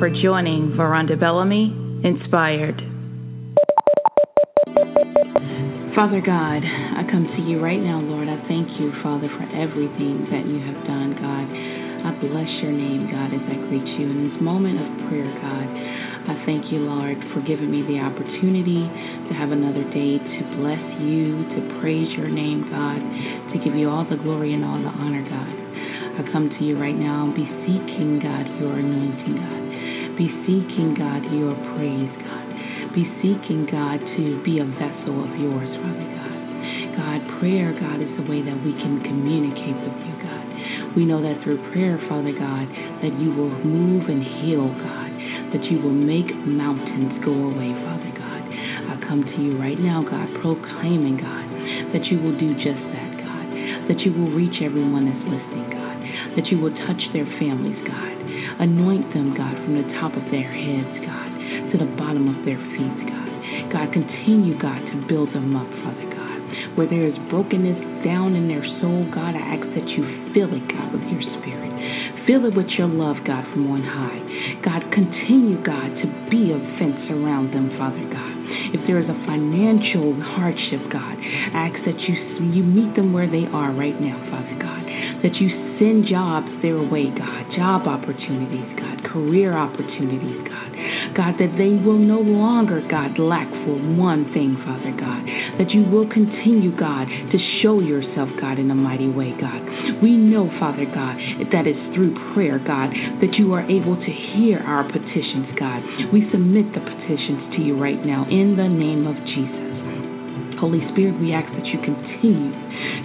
For joining Veronda Bellamy Inspired. Father God, I come to you right now, Lord. I thank you, Father, for everything that you have done, God. I bless your name, God, as I greet you in this moment of prayer, God. I thank you, Lord, for giving me the opportunity to have another day to bless you, to praise your name, God, to give you all the glory and all the honor, God. I come to you right now, beseeching, God, your anointing, God. Beseeching, God, your praise, God. Beseeching, God, to be a vessel of yours, Father God. God, prayer, God, is the way that we can communicate with you, God. We know that through prayer, Father God, that you will move and heal, God, that you will make mountains go away, Father God. I come to you right now, God, proclaiming, God, that you will do just that, God, that you will reach everyone that's listening, God that you will touch their families, God. Anoint them, God, from the top of their heads, God, to the bottom of their feet, God. God, continue, God, to build them up, Father God. Where there is brokenness down in their soul, God, I ask that you fill it, God, with your spirit. Fill it with your love, God, from on high. God, continue, God, to be a fence around them, Father God. If there is a financial hardship, God, I ask that you you meet them where they are right now, Father God that you send jobs their way, God, job opportunities, God, career opportunities, God. God, that they will no longer, God, lack for one thing, Father God. That you will continue, God, to show yourself, God, in a mighty way, God. We know, Father God, that it's through prayer, God, that you are able to hear our petitions, God. We submit the petitions to you right now in the name of Jesus. Holy Spirit, we ask that you continue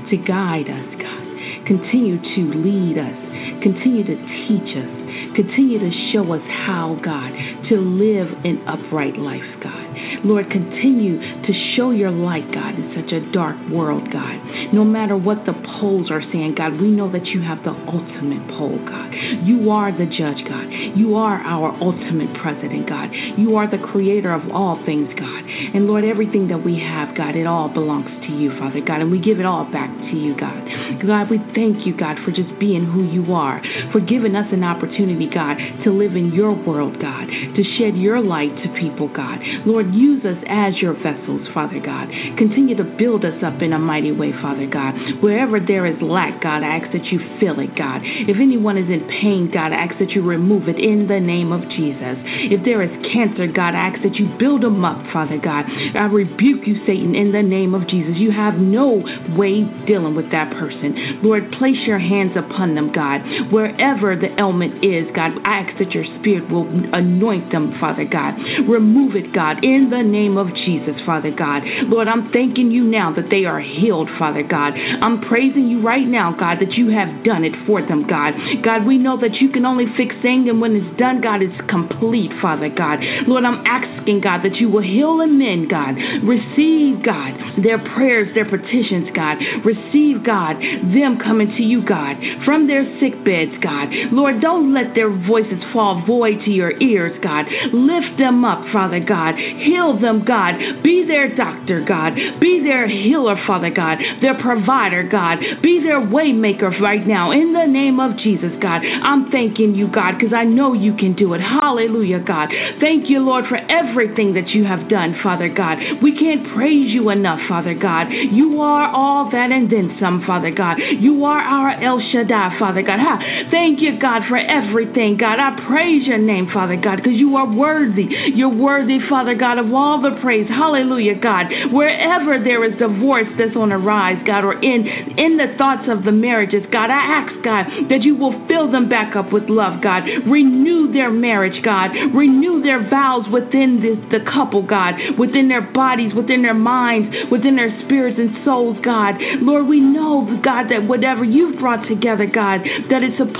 to guide us, God continue to lead us, continue to teach us, continue to show us how, God, to live an upright life, God. Lord, continue to show your light, God, in such a dark world, God. No matter what the polls are saying, God, we know that you have the ultimate poll, God. You are the judge, God. You are our ultimate president, God. You are the creator of all things, God. And Lord, everything that we have, God, it all belongs to you, Father God, and we give it all back to you, God. God, we thank you, God, for just being who you are, for giving us an opportunity, God, to live in your world, God, to shed your light to people, God. Lord, use us as your vessels, Father God. Continue to build us up in a mighty way, Father God. Wherever there is lack, God, I ask that you fill it, God. If anyone is in pain, God, I ask that you remove it in the name of Jesus. If there is cancer, God, I ask that you build them up, Father God. I rebuke you, Satan, in the name of Jesus. You have no way dealing with that person. Lord, place your hands upon them, God. Wherever the ailment is, God, I ask that your spirit will anoint them, Father God. Remove it, God, in the name of Jesus, Father God. Lord, I'm thanking you now that they are healed, Father God. I'm praising you right now, God, that you have done it for them, God. God, we know that you can only fix things, and when it's done, God, it's complete, Father God. Lord, I'm asking, God, that you will heal them in, God. Receive, God, their prayers, their petitions, God. Receive, God, them coming to you, God, from their sick beds, God. Lord, don't let their voices fall void to your ears, God. Lift them up, Father God. Heal them, God. Be their doctor, God. Be their healer, Father God. Their provider, God. Be their waymaker right now. In the name of Jesus, God. I'm thanking you, God, because I know you can do it. Hallelujah, God. Thank you, Lord, for everything that you have done, Father God. We can't praise you enough, Father God. You are all that and then some, Father God. You are our El Shaddai, Father God. Ha. Thank you, God, for everything, God. I praise your name, Father God, because you are worthy. You're worthy, Father God, of all the praise. Hallelujah, God. Wherever there is divorce that's on a rise, God, or in in the thoughts of the marriages, God, I ask, God, that you will fill them back up with love, God. Renew their marriage, God. Renew their vows within this, the couple, God, within their bodies, within their minds, within their spirits and souls, God. Lord, we know, God, that whatever you've brought together, God, that it's supposed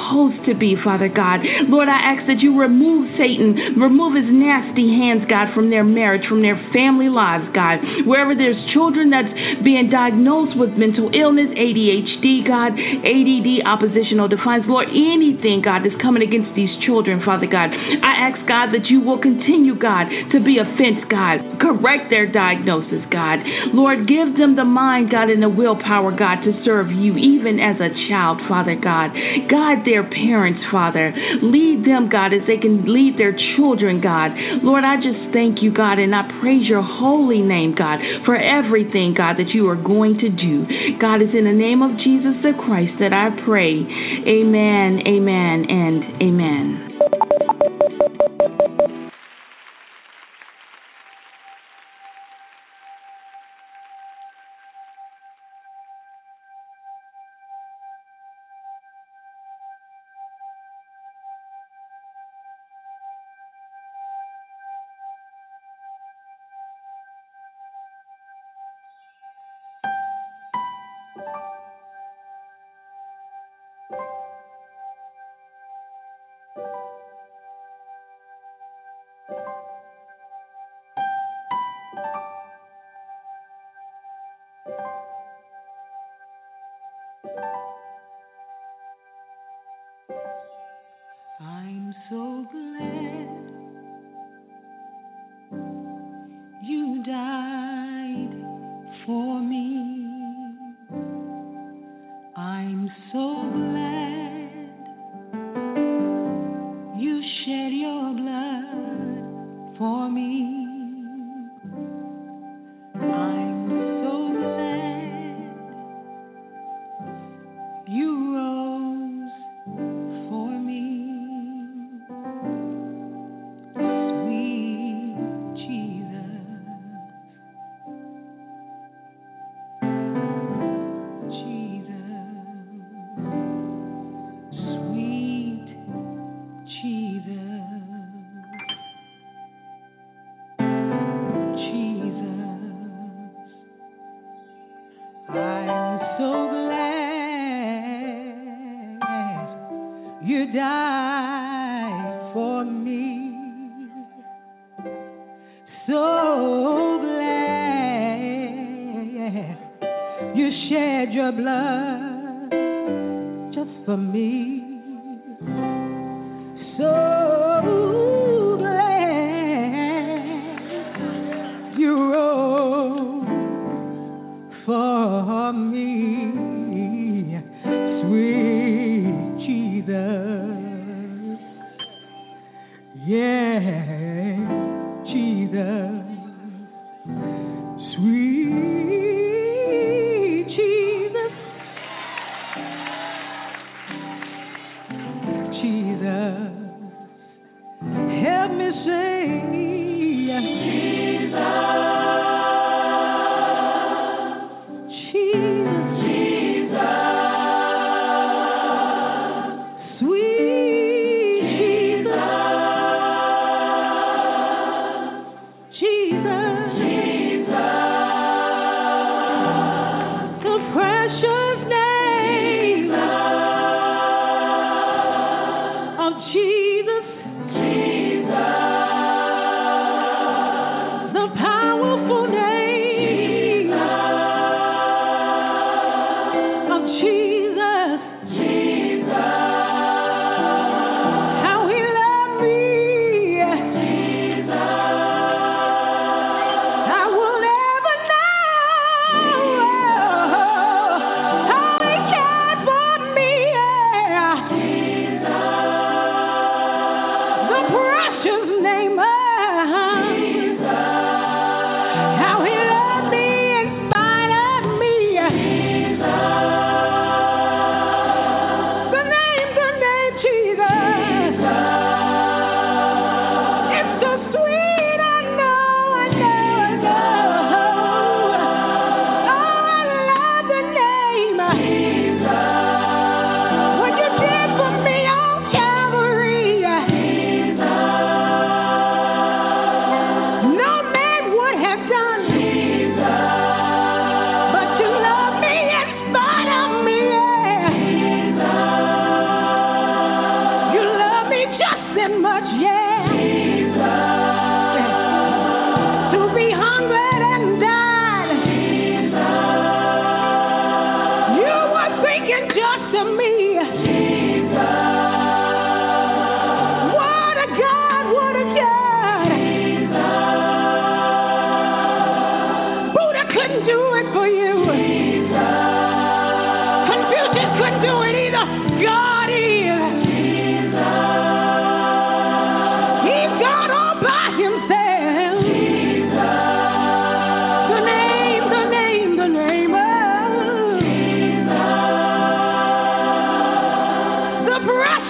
to be, Father God. Lord, I ask that you remove Satan, remove his nasty hands, God, from their marriage, from their family lives, God. Wherever there's children that's being diagnosed with mental illness, ADHD, God, ADD, oppositional defiance, Lord, anything, God, that's coming against these children, Father God. I ask, God, that you will continue, God, to be a fence, God. Correct their diagnosis, God. Lord, give them the mind, God, and the willpower, God, to serve you, even as a child, Father God. Guide their parents, Father. Lead them, God, as they can lead their children, God. Lord, I just thank you, God, and I praise your holy name, God, for everything, God, that you are going to do. God, it's in the name of Jesus the Christ that I pray. Amen, amen, and amen. I'm so glad So glad you shed your blood just for me.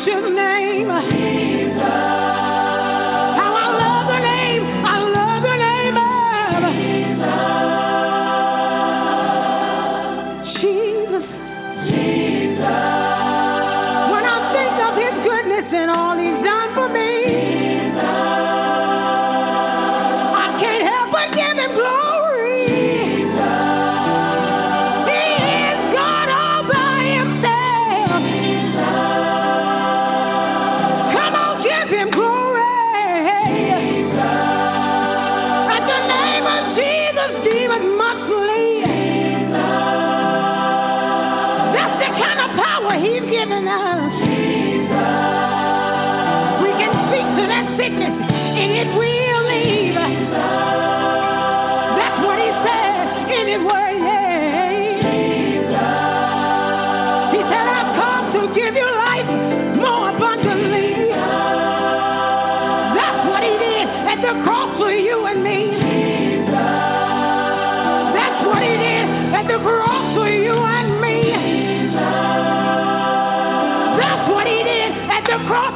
Precious name.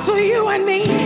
For you and me.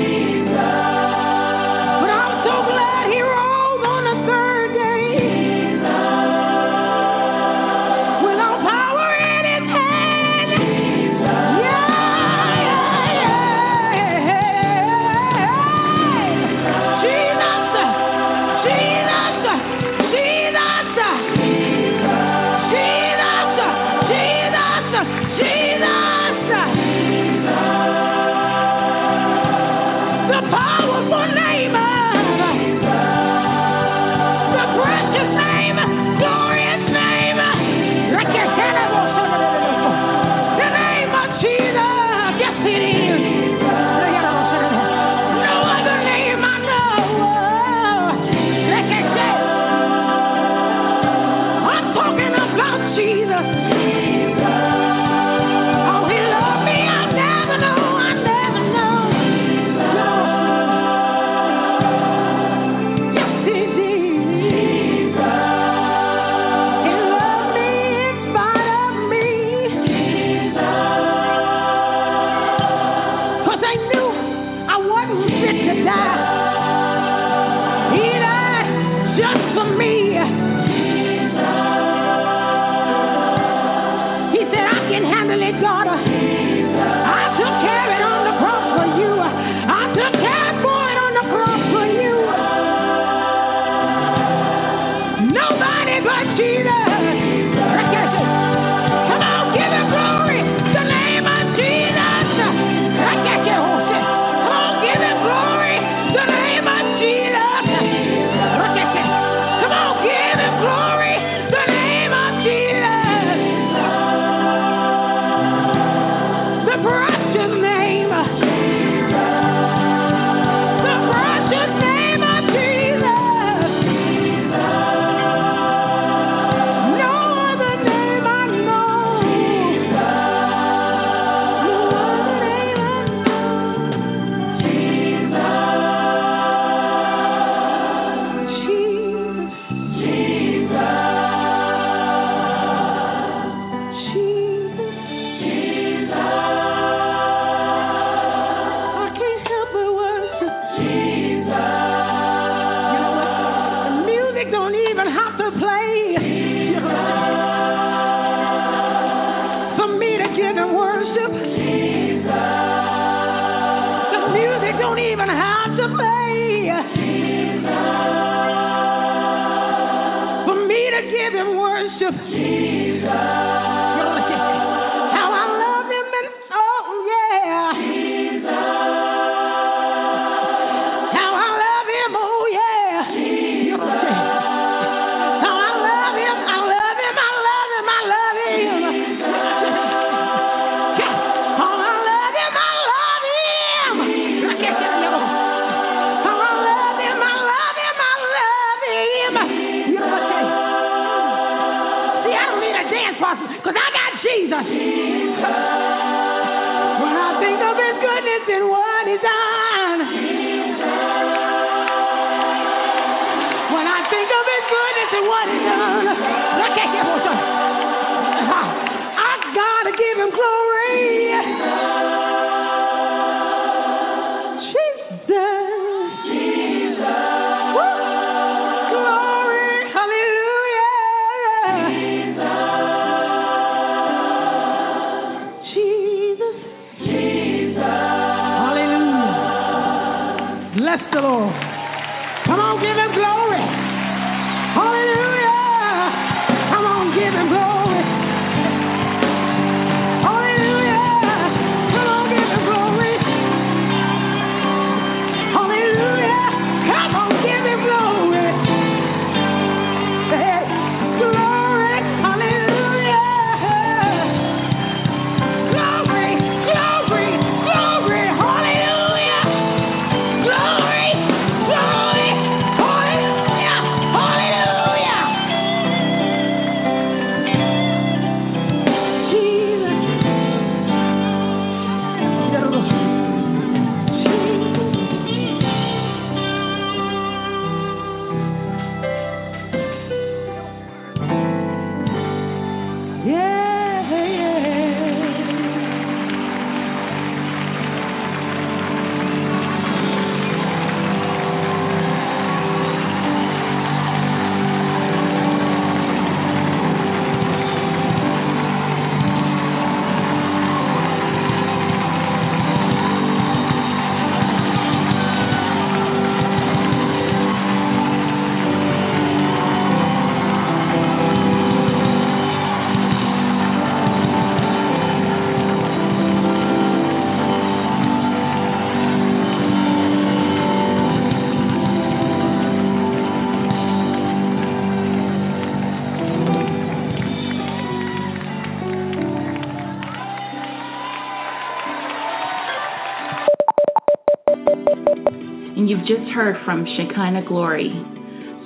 And you've just heard from Shekinah Glory,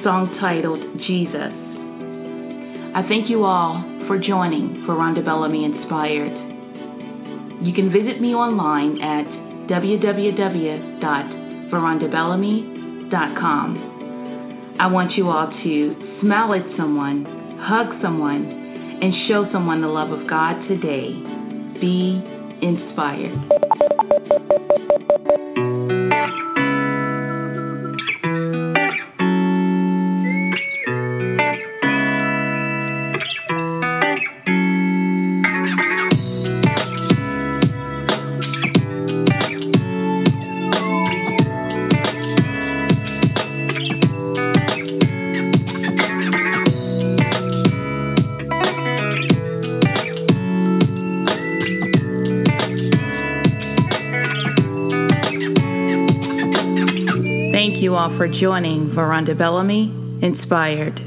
song titled Jesus. I thank you all for joining Veronda Bellamy Inspired. You can visit me online at www.verondabellamy.com. I want you all to smile at someone, hug someone, and show someone the love of God today. Be inspired. Thank you all for joining Veronda Bellamy Inspired.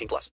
18 plus.